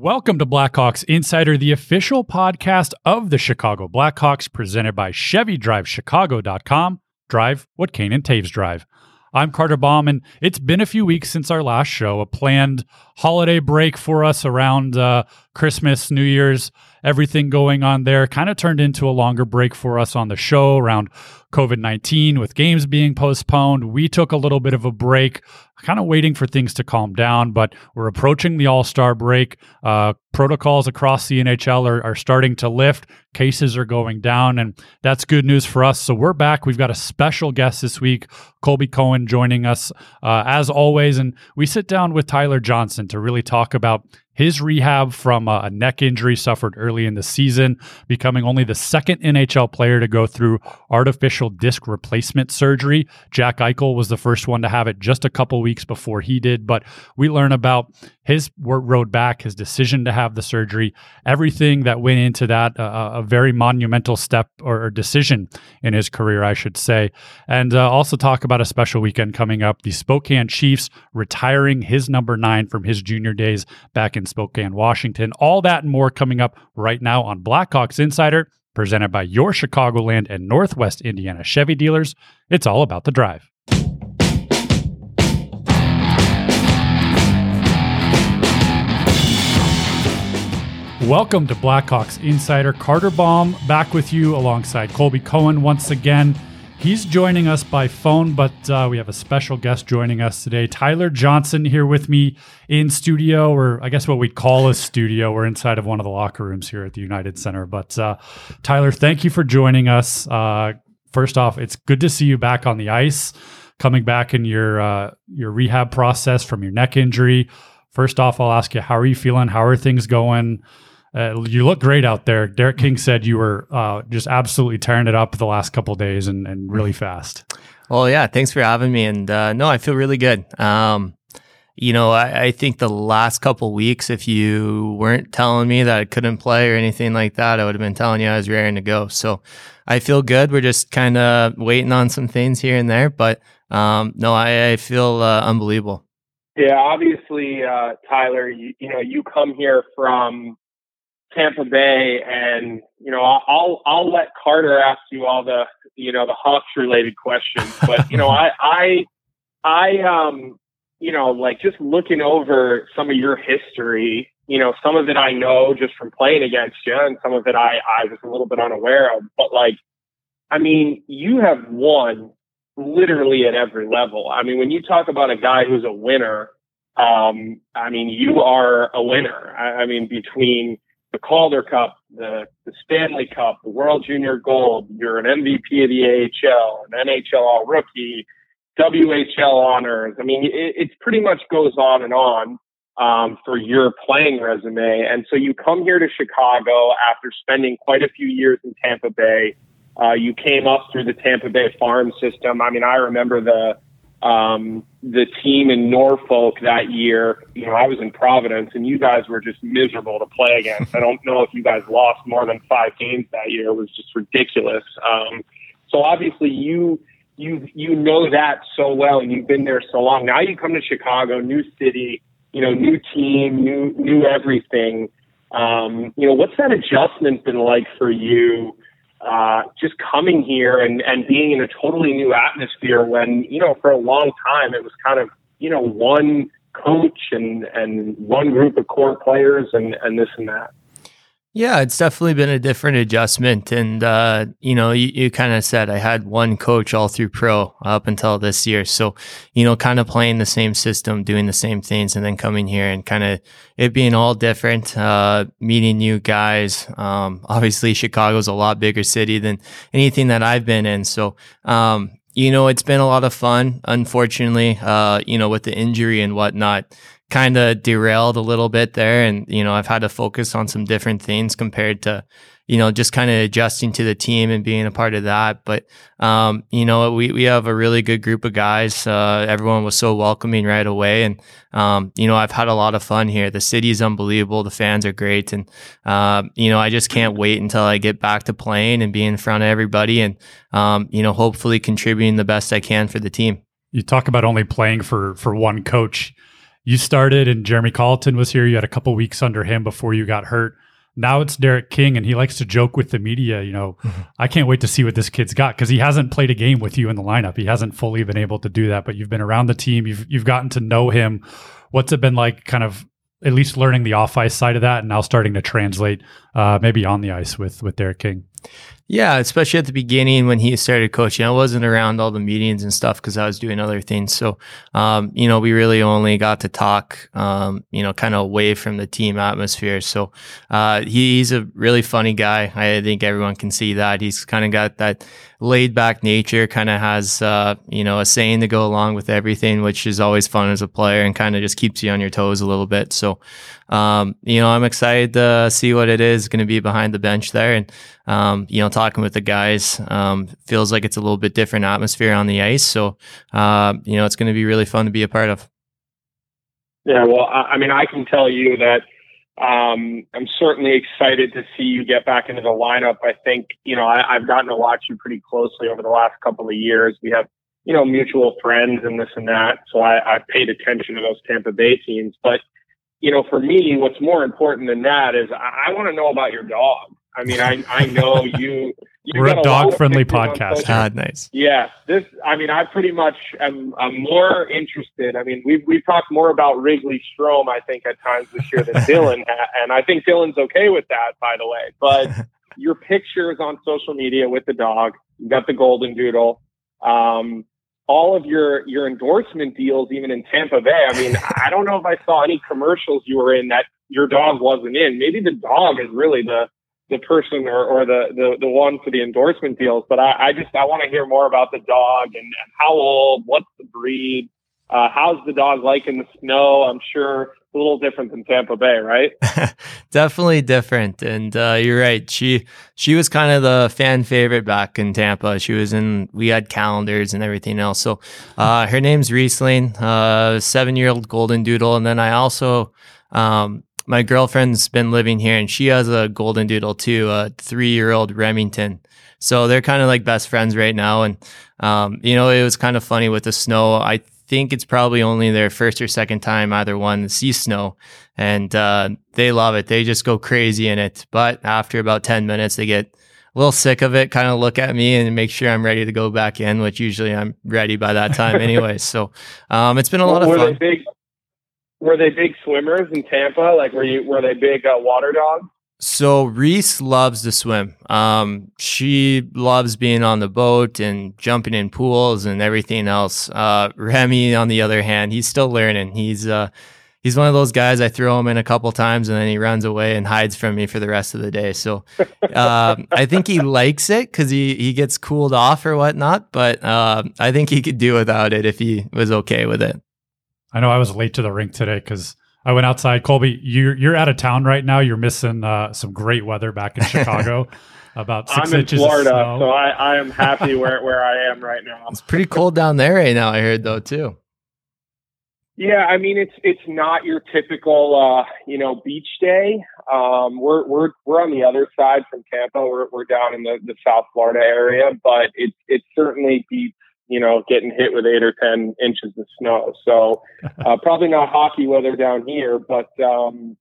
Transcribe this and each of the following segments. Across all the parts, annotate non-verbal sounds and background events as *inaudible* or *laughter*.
Welcome to Blackhawks Insider, the official podcast of the Chicago Blackhawks, presented by ChevyDriveChicago.com. Drive what Kane and Toews drive. I'm Carter Baum, and it's been a few weeks since our last show. A planned holiday break for us around uh, Christmas, New Year's, everything going on there kind of turned into a longer break for us on the show around COVID 19 with games being postponed. We took a little bit of a break, kind of waiting for things to calm down, but we're approaching the All Star break. Uh, protocols across the NHL are, are starting to lift, cases are going down, and that's good news for us. So we're back. We've got a special guest this week, Colby Cohen, joining us uh, as always. And we sit down with Tyler Johnson to really talk about his rehab from a neck injury suffered early in the season, becoming only the second NHL player to go through artificial disc replacement surgery. Jack Eichel was the first one to have it just a couple weeks before he did, but we learn about his road back, his decision to have the surgery, everything that went into that, uh, a very monumental step or, decision in his career, I should say. And uh, also talk about a special weekend coming up the Spokane Chiefs retiring his number nine from his junior days back in Spokane, Washington. All that and more coming up right now on Blackhawks Insider, presented by your Chicagoland and Northwest Indiana Chevy dealers. It's all about the drive. Welcome to Blackhawks Insider. Carter Baum back with you alongside Colby Cohen once again. He's joining us by phone, but uh, we have a special guest joining us today. Tyler Johnson here with me in studio, or I guess what we'd call a studio. We're inside of one of the locker rooms here at the United Center. But uh, Tyler, thank you for joining us. Uh, first off, it's good to see you back on the ice, coming back in your uh, your rehab process from your neck injury. First off, I'll ask you, how are you feeling? How are things going? Uh, you look great out there. Derek King said you were uh, just absolutely tearing it up the last couple days and, and really fast. Well, yeah, thanks for having me. And uh, no, I feel really good. Um, you know, I, I, think the last couple weeks, if you weren't telling me that I couldn't play or anything like that, I would have been telling you I was raring to go. So I feel good. We're just kind of waiting on some things here and there, but um, no, I, I feel uh, unbelievable. Yeah, obviously, uh, Tyler, you, you know, you come here from Tampa Bay, and you know, I'll I'll let Carter ask you all the you know the Hawks related questions. But you know, *laughs* I I I um you know like just looking over some of your history. You know, some of it I know just from playing against you, and some of it I I was a little bit unaware of. But like, I mean, you have won literally at every level. I mean, when you talk about a guy who's a winner, um, I mean, you are a winner. I, I mean, between the Calder Cup, the, the Stanley Cup, the World Junior Gold. You're an MVP of the AHL, an NHL All Rookie, WHL honors. I mean, it, it pretty much goes on and on um, for your playing resume. And so you come here to Chicago after spending quite a few years in Tampa Bay. Uh, you came up through the Tampa Bay farm system. I mean, I remember the um, the team in Norfolk that year, you know, I was in Providence and you guys were just miserable to play against. I don't know if you guys lost more than five games that year. It was just ridiculous. Um, so obviously you, you, you know that so well and you've been there so long. Now you come to Chicago, new city, you know, new team, new, new everything. Um, you know, what's that adjustment been like for you? Uh, just coming here and, and being in a totally new atmosphere when, you know, for a long time it was kind of, you know, one coach and, and one group of core players and, and this and that. Yeah, it's definitely been a different adjustment. And, uh, you know, you, you kind of said I had one coach all through pro up until this year. So, you know, kind of playing the same system, doing the same things, and then coming here and kind of it being all different, uh, meeting new guys. Um, obviously, Chicago's a lot bigger city than anything that I've been in. So, um, you know, it's been a lot of fun. Unfortunately, uh, you know, with the injury and whatnot, kind of derailed a little bit there. And, you know, I've had to focus on some different things compared to, you know, just kind of adjusting to the team and being a part of that. But, um, you know, we, we have a really good group of guys. Uh, everyone was so welcoming right away. And, um, you know, I've had a lot of fun here. The city is unbelievable. The fans are great. And, uh, you know, I just can't wait until I get back to playing and be in front of everybody and, um, you know, hopefully contributing the best I can for the team. You talk about only playing for, for one coach you started and Jeremy Colliton was here. You had a couple weeks under him before you got hurt. Now it's Derek King, and he likes to joke with the media. You know, mm-hmm. *laughs* I can't wait to see what this kid's got because he hasn't played a game with you in the lineup. He hasn't fully been able to do that, but you've been around the team. You've you've gotten to know him. What's it been like, kind of at least learning the off ice side of that, and now starting to translate uh, maybe on the ice with with Derek King? Yeah, especially at the beginning when he started coaching. I wasn't around all the meetings and stuff because I was doing other things. So, um, you know, we really only got to talk, um, you know, kind of away from the team atmosphere. So, uh, he, he's a really funny guy. I think everyone can see that. He's kind of got that laid back nature, kind of has, uh, you know, a saying to go along with everything, which is always fun as a player and kind of just keeps you on your toes a little bit. So, um, you know, I'm excited to see what it is going to be behind the bench there. And, um, you know, talking with the guys, um, feels like it's a little bit different atmosphere on the ice. So, uh, you know, it's going to be really fun to be a part of. Yeah, well, I mean, I can tell you that um, I'm certainly excited to see you get back into the lineup. I think, you know, I, I've gotten to watch you pretty closely over the last couple of years. We have, you know, mutual friends and this and that. So I, I've paid attention to those Tampa Bay teams. But, you know, for me, what's more important than that is I, I want to know about your dog. I mean, I, I know *laughs* you. We're a dog friendly podcast. Ah, nice. Yeah, this. I mean, I pretty much am I'm more interested. I mean, we've we've talked more about Wrigley Strome, I think, at times this year than *laughs* Dylan, and I think Dylan's okay with that, by the way. But *laughs* your pictures on social media with the dog, you got the golden doodle. Um, all of your your endorsement deals, even in Tampa Bay. I mean, I don't know if I saw any commercials you were in that your dog wasn't in. Maybe the dog is really the the person or, or the, the, the one for the endorsement deals, but I, I just, I want to hear more about the dog and, how old, what's the breed, uh, how's the dog like in the snow? I'm sure a little different than Tampa Bay, right? *laughs* Definitely different. And uh, you're right. She she was kind of the fan favorite back in Tampa. She was in. We had calendars and everything else. So uh, her name's Riesling, uh, seven year old golden doodle. And then I also um, my girlfriend's been living here and she has a golden doodle too, a three year old Remington. So they're kind of like best friends right now. And, um, you know, it was kind of funny with the snow. I think it's probably only their first or second time either one to see snow. And uh, they love it. They just go crazy in it. But after about 10 minutes, they get a little sick of it, kind of look at me and make sure I'm ready to go back in, which usually I'm ready by that time *laughs* anyway. so um, it's been a lot of fun. Big, were they big swimmers in Tampa? Like, were you were they big uh, water dogs? So Reese loves to swim. Um, she loves being on the boat and jumping in pools and everything else. Uh, Remy, on the other hand, he's still learning. He's uh, he's one of those guys. I throw him in a couple times and then he runs away and hides from me for the rest of the day. So *laughs* uh, I think he likes it because he he gets cooled off or whatnot. But uh, I think he could do without it if he was okay with it. I know I was late to the rink today because I went outside. Colby, you're you're out of town right now. You're missing uh, some great weather back in Chicago. *laughs* About 6 I'm inches in Florida, so I, I am happy where, *laughs* where I am right now. It's pretty cold down there right now. I heard though too. Yeah, I mean it's it's not your typical uh, you know beach day. Um, we're we're we're on the other side from Tampa. We're we're down in the, the South Florida area, but it it certainly beats you know, getting hit with eight or 10 inches of snow. So, *laughs* uh, probably not hockey weather down here, but, um,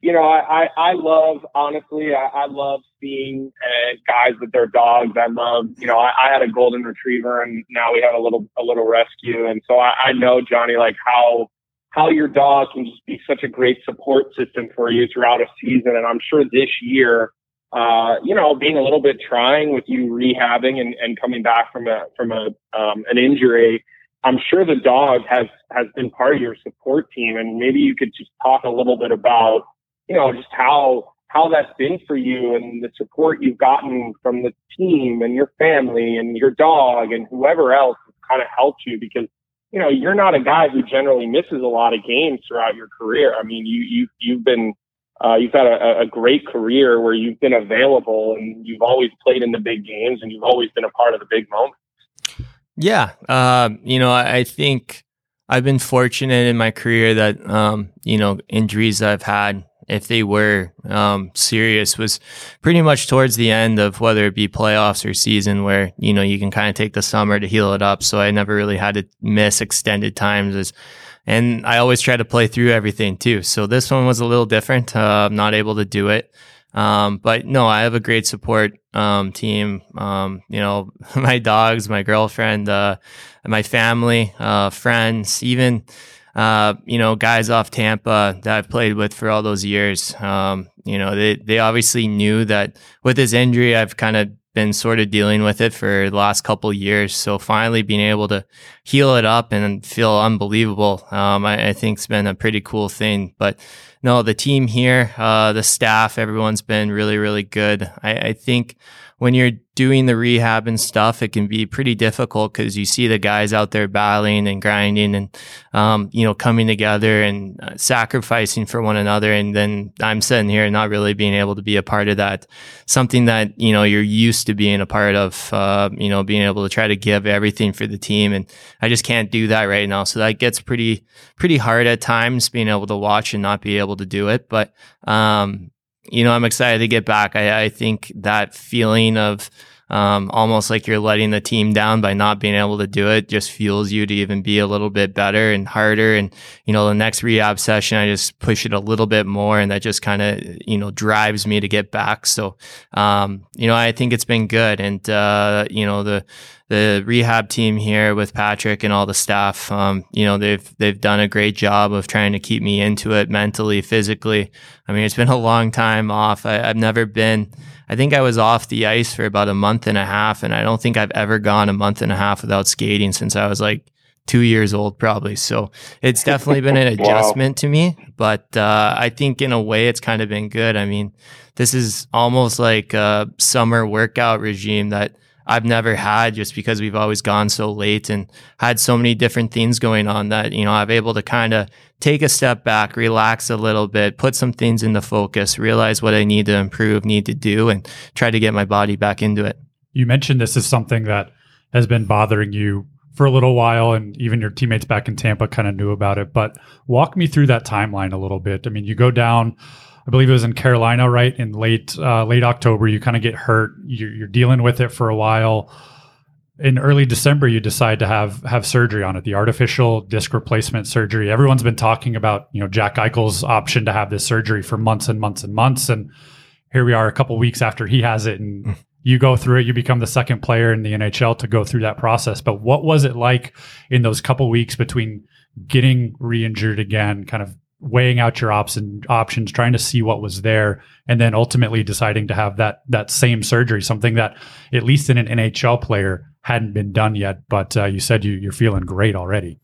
you know, I, I, I love, honestly, I, I love seeing uh, guys with their dogs. I love, you know, I, I had a golden retriever and now we have a little, a little rescue. And so I, I know, Johnny, like how, how your dog can just be such a great support system for you throughout a season. And I'm sure this year, uh, you know, being a little bit trying with you rehabbing and, and coming back from a from a um, an injury. I'm sure the dog has has been part of your support team, and maybe you could just talk a little bit about, you know, just how how that's been for you and the support you've gotten from the team and your family and your dog and whoever else has kind of helped you because you know you're not a guy who generally misses a lot of games throughout your career. I mean, you you you've been uh, you've had a, a, great career where you've been available and you've always played in the big games and you've always been a part of the big moments. Yeah. Uh, you know, I, I, think I've been fortunate in my career that, um, you know, injuries I've had, if they were um, serious, was pretty much towards the end of whether it be playoffs or season where, you know, you can kind of take the summer to heal it up. So I never really had to miss extended times as and I always try to play through everything too. So this one was a little different. Uh, I'm not able to do it. Um, but no, I have a great support um, team. Um, you know, *laughs* my dogs, my girlfriend, uh, my family, uh, friends, even uh, you know, guys off Tampa that I've played with for all those years. Um, you know, they they obviously knew that with his injury, I've kind of been sort of dealing with it for the last couple years. So finally being able to heal it up and feel unbelievable, um, I, I think it's been a pretty cool thing. But no, the team here, uh, the staff, everyone's been really, really good. I, I think when you're doing the rehab and stuff, it can be pretty difficult because you see the guys out there battling and grinding and, um, you know, coming together and uh, sacrificing for one another. And then I'm sitting here not really being able to be a part of that. Something that, you know, you're used to being a part of, uh, you know, being able to try to give everything for the team. And I just can't do that right now. So that gets pretty, pretty hard at times being able to watch and not be able to do it. But, um, you know, I'm excited to get back. I, I think that feeling of um, almost like you're letting the team down by not being able to do it just fuels you to even be a little bit better and harder. And, you know, the next rehab session, I just push it a little bit more and that just kind of, you know, drives me to get back. So, um, you know, I think it's been good. And, uh, you know, the, the rehab team here with Patrick and all the staff, um, you know, they've they've done a great job of trying to keep me into it mentally, physically. I mean, it's been a long time off. I, I've never been. I think I was off the ice for about a month and a half, and I don't think I've ever gone a month and a half without skating since I was like two years old, probably. So it's definitely been an *laughs* adjustment wow. to me, but uh, I think in a way it's kind of been good. I mean, this is almost like a summer workout regime that I've never had just because we've always gone so late and had so many different things going on that, you know, I'm able to kind of take a step back, relax a little bit, put some things into focus, realize what I need to improve, need to do, and try to get my body back into it. You mentioned this is something that has been bothering you for a little while, and even your teammates back in Tampa kind of knew about it. But walk me through that timeline a little bit. I mean, you go down I believe it was in Carolina, right? In late uh, late October, you kind of get hurt. You're, you're, dealing with it for a while. In early December, you decide to have have surgery on it, the artificial disc replacement surgery. Everyone's been talking about, you know, Jack Eichel's option to have this surgery for months and months and months, and here we are, a couple weeks after he has it, and hmm. you go through it. You become the second player in the NHL to go through that process. But what was it like in those couple weeks between getting re-injured again, kind of weighing out your options options trying to see what was there and then ultimately deciding to have that that same surgery something that at least in an NHL player hadn't been done yet but uh, you said you, you're feeling great already.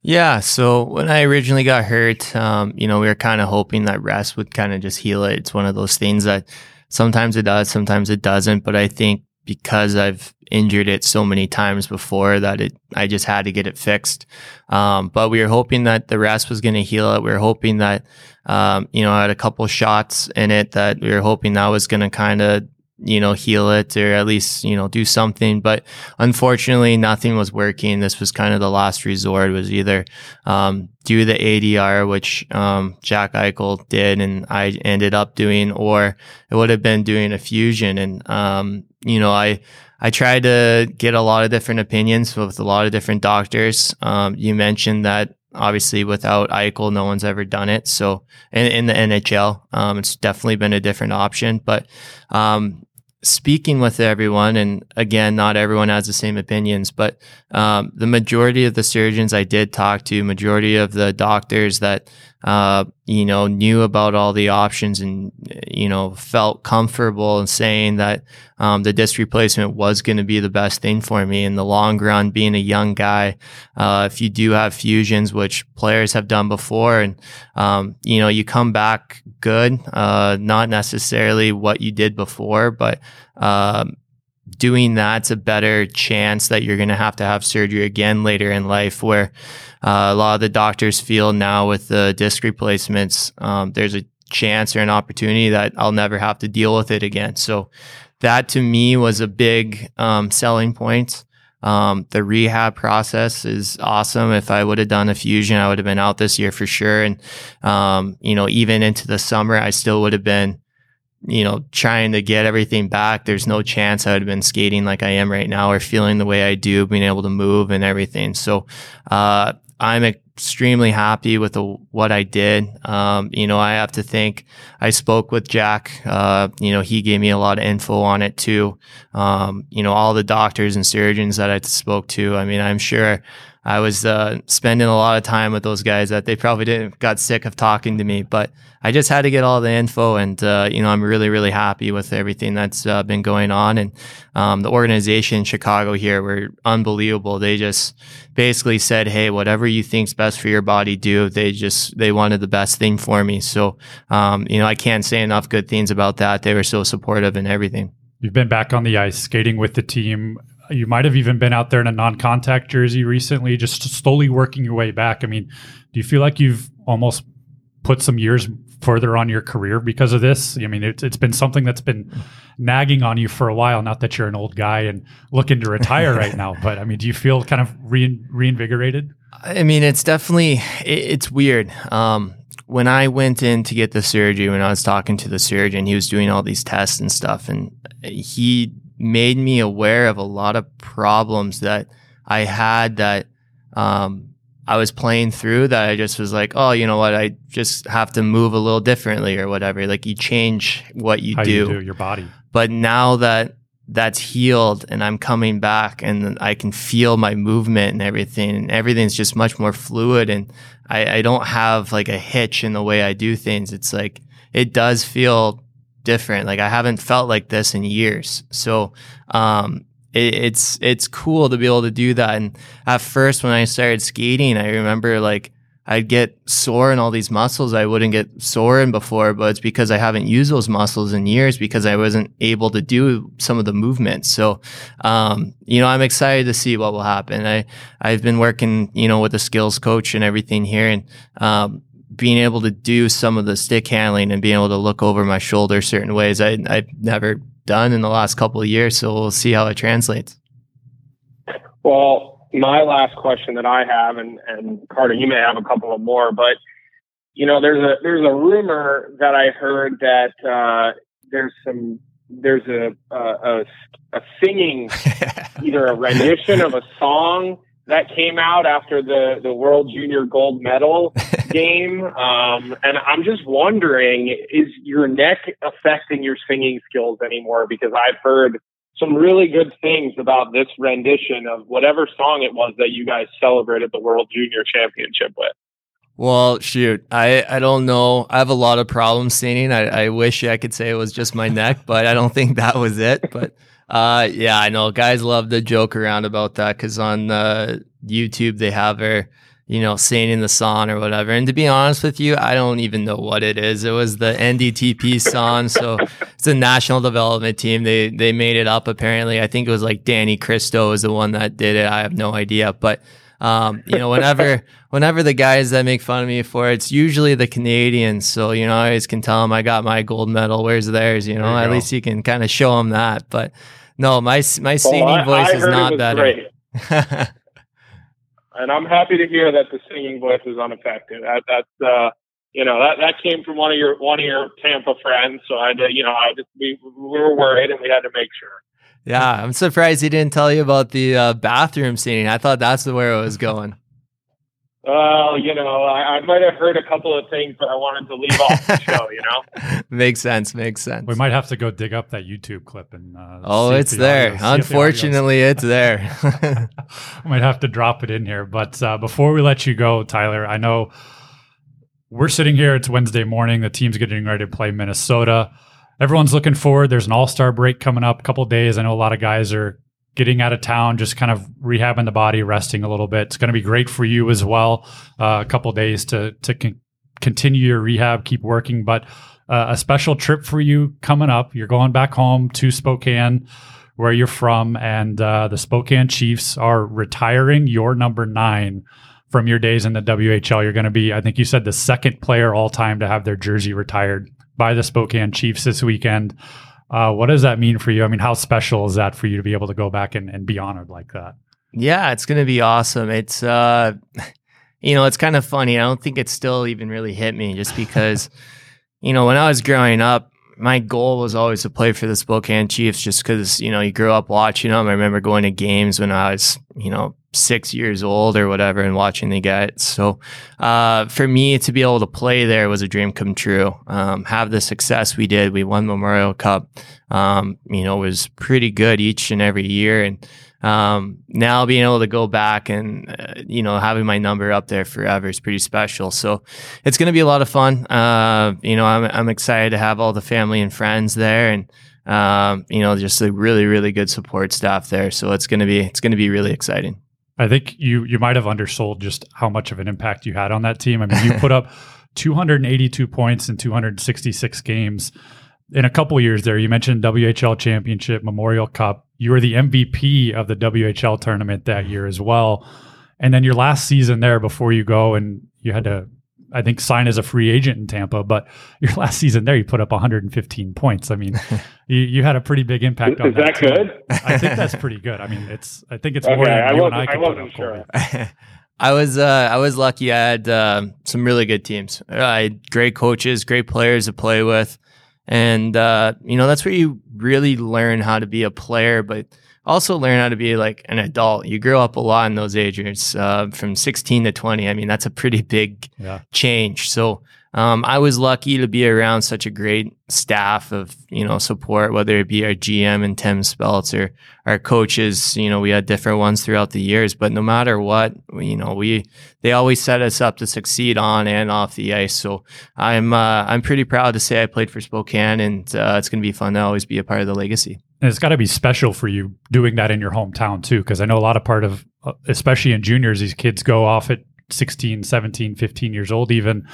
Yeah so when I originally got hurt um, you know we were kind of hoping that rest would kind of just heal it. It's one of those things that sometimes it does sometimes it doesn't but I think because I've injured it so many times before that it I just had to get it fixed. Um, but we were hoping that the rest was going to heal it. We were hoping that um, you know I had a couple shots in it that we were hoping that was going to kind of you know, heal it or at least, you know, do something. But unfortunately, nothing was working. This was kind of the last resort. It was either um, do the ADR, which um, Jack Eichel did, and I ended up doing, or it would have been doing a fusion. And um, you know, I I tried to get a lot of different opinions with a lot of different doctors. Um, you mentioned that obviously without Eichel, no one's ever done it. So in, in the NHL, um, it's definitely been a different option. But um, speaking with everyone, and again, not everyone has the same opinions, but um, the majority of the surgeons I did talk to, majority of the doctors that uh, you know, knew about all the options and, you know, felt comfortable in saying that um, the disc replacement was going to be the best thing for me in the long run. Being a young guy, uh, if you do have fusions, which players have done before, and, um, you know, you come back good, uh, not necessarily what you did before, but, um, doing that's a better chance that you're going to have to have surgery again later in life where uh, a lot of the doctors feel now with the disc replacements um, there's a chance or an opportunity that i'll never have to deal with it again so that to me was a big um, selling point um, the rehab process is awesome. If I would have done a fusion, I would have been out this year for sure. And, um, you know, even into the summer, I still would have been you know, trying to get everything back, there's no chance I would have been skating like I am right now or feeling the way I do, being able to move and everything. So, uh, I'm extremely happy with the, what I did. Um, you know, I have to think I spoke with Jack. Uh, you know, he gave me a lot of info on it too. Um, you know, all the doctors and surgeons that I spoke to. I mean, I'm sure I was uh, spending a lot of time with those guys that they probably didn't got sick of talking to me, but I just had to get all the info, and uh, you know I'm really really happy with everything that's uh, been going on, and um, the organization in Chicago here were unbelievable. They just basically said, "Hey, whatever you think's best for your body, do." They just they wanted the best thing for me, so um, you know I can't say enough good things about that. They were so supportive and everything. You've been back on the ice skating with the team you might have even been out there in a non-contact jersey recently, just slowly working your way back. I mean, do you feel like you've almost put some years further on your career because of this? I mean, it's, it's been something that's been nagging on you for a while. Not that you're an old guy and looking to retire right now, but I mean, do you feel kind of re- reinvigorated? I mean, it's definitely it, it's weird. Um, when I went in to get the surgery, when I was talking to the surgeon, he was doing all these tests and stuff, and he made me aware of a lot of problems that I had that um, I was playing through that I just was like, oh, you know what? I just have to move a little differently or whatever. Like you change what you, do. you do, your body. But now that that's healed and I'm coming back and I can feel my movement and everything, and everything's just much more fluid. And I, I don't have like a hitch in the way I do things. It's like, it does feel different. Like I haven't felt like this in years. So, um, it, it's, it's cool to be able to do that. And at first, when I started skating, I remember like I'd get sore in all these muscles I wouldn't get sore in before, but it's because I haven't used those muscles in years because I wasn't able to do some of the movements. So, um, you know, I'm excited to see what will happen. I, I've been working, you know, with a skills coach and everything here and, um, being able to do some of the stick handling and being able to look over my shoulder certain ways I, I've never done in the last couple of years. So we'll see how it translates. Well, my last question that I have, and, and Carter, you may have a couple of more, but you know, there's a there's a rumor that I heard that uh, there's some there's a a, a singing *laughs* either a rendition of a song that came out after the the World Junior Gold Medal *laughs* game, um, and I'm just wondering, is your neck affecting your singing skills anymore? Because I've heard some really good things about this rendition of whatever song it was that you guys celebrated the World Junior Championship with. Well, shoot, I, I don't know. I have a lot of problems singing. I, I wish I could say it was just my neck, *laughs* but I don't think that was it. But uh, yeah, I know guys love to joke around about that because on uh, YouTube they have her, you know, singing the song or whatever. And to be honest with you, I don't even know what it is. It was the NDTP song, so it's a national development team. They they made it up apparently. I think it was like Danny Kristo was the one that did it. I have no idea, but. Um, you know, whenever *laughs* whenever the guys that make fun of me for it, it's usually the Canadians. So you know, I always can tell them I got my gold medal. Where's theirs? You know, you at go. least you can kind of show them that. But no, my my singing well, I, voice I is not better. *laughs* and I'm happy to hear that the singing voice is unaffected. That, that's uh, you know that that came from one of your one of your Tampa friends. So I, you know, I just we, we were worried and we had to make sure. Yeah, I'm surprised he didn't tell you about the uh, bathroom scene. I thought that's where it was going. Well, you know, I, I, might have heard a couple of things, but I wanted to leave off the show. You know, *laughs* makes sense. Makes sense. We might have to go dig up that YouTube clip and. Uh, oh, it's the there. Audio, Unfortunately, the it's there. I *laughs* *laughs* might have to drop it in here, but uh, before we let you go, Tyler, I know we're sitting here. It's Wednesday morning. The team's getting ready to play Minnesota. Everyone's looking forward. There's an All Star break coming up, a couple days. I know a lot of guys are getting out of town, just kind of rehabbing the body, resting a little bit. It's going to be great for you as well. Uh, a couple days to to con- continue your rehab, keep working, but uh, a special trip for you coming up. You're going back home to Spokane, where you're from, and uh, the Spokane Chiefs are retiring your number nine from your days in the WHL. You're going to be, I think you said, the second player all time to have their jersey retired by the Spokane Chiefs this weekend. Uh, what does that mean for you? I mean, how special is that for you to be able to go back and, and be honored like that? Yeah, it's going to be awesome. It's, uh, *laughs* you know, it's kind of funny. I don't think it's still even really hit me just because, *laughs* you know, when I was growing up, my goal was always to play for the Spokane Chiefs just because, you know, you grew up watching them. I remember going to games when I was, you know, six years old or whatever and watching the guys. So uh, for me to be able to play there was a dream come true. Um, have the success we did, we won Memorial Cup. Um, you know, was pretty good each and every year, and um, now being able to go back and uh, you know having my number up there forever is pretty special. So it's going to be a lot of fun. Uh, you know, I'm I'm excited to have all the family and friends there, and um, you know, just a really really good support staff there. So it's going to be it's going to be really exciting. I think you you might have undersold just how much of an impact you had on that team. I mean, you put up *laughs* 282 points in 266 games in a couple years there. You mentioned WHL Championship, Memorial Cup. You were the MVP of the WHL tournament that year as well. And then your last season there before you go and you had to I think sign as a free agent in Tampa, but *laughs* your last season there, you put up 115 points. I mean, *laughs* you, you had a pretty big impact Is on that. that good? I think that's pretty good. I mean, it's I think it's Okay, more than I you wasn't- and I I could put up. sure. *laughs* I was uh, I was lucky. I had um some really good teams. I had great coaches, great players to play with, and uh, you know that's where you really learn how to be a player, but also learn how to be like an adult. You grow up a lot in those ages, uh, from 16 to 20. I mean, that's a pretty big Yeah. change. So um, I was lucky to be around such a great staff of you know support, whether it be our GM and Tim Speltz or our coaches. You know, we had different ones throughout the years, but no matter what, you know, we they always set us up to succeed on and off the ice. So I'm uh, I'm pretty proud to say I played for Spokane, and uh, it's going to be fun to always be a part of the legacy. It's got to be special for you doing that in your hometown too, because I know a lot of part of, uh, especially in juniors, these kids go off at 16, 17, 15 years old, even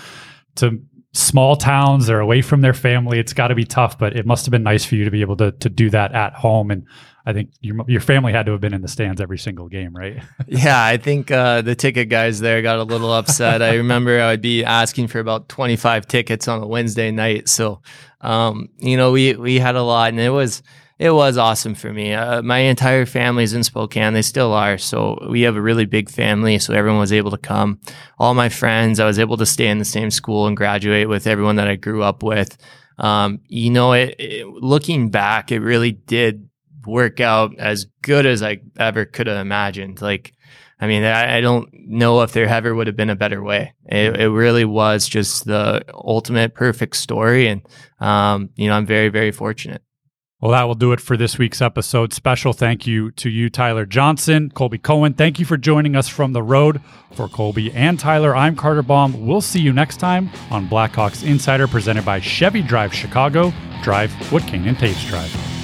to small towns. They're away from their family. It's got to be tough, but it must have been nice for you to be able to to do that at home. And I think your your family had to have been in the stands every single game, right? *laughs* Yeah, I think uh, the ticket guys there got a little upset. I remember I would be asking for about 25 tickets on a Wednesday night. So, um, you know, we we had a lot, and it was it was awesome for me. Uh, my entire family's in Spokane; they still are. So we have a really big family. So everyone was able to come. All my friends, I was able to stay in the same school and graduate with everyone that I grew up with. Um, you know, it, it, looking back, it really did work out as good as I ever could have imagined. Like, I mean, I, I don't know if there ever would have been a better way. It, it really was just the ultimate perfect story. And, um, you know, I'm very, very fortunate. Well, that will do it for this week's episode. Special thank you to you, Tyler Johnson, Colby Cohen. Thank you for joining us from the road. For Colby and Tyler, I'm Carter Baum. We'll see you next time on Blackhawks Insider presented by Chevy Drive Chicago. Drive what and Toews drive.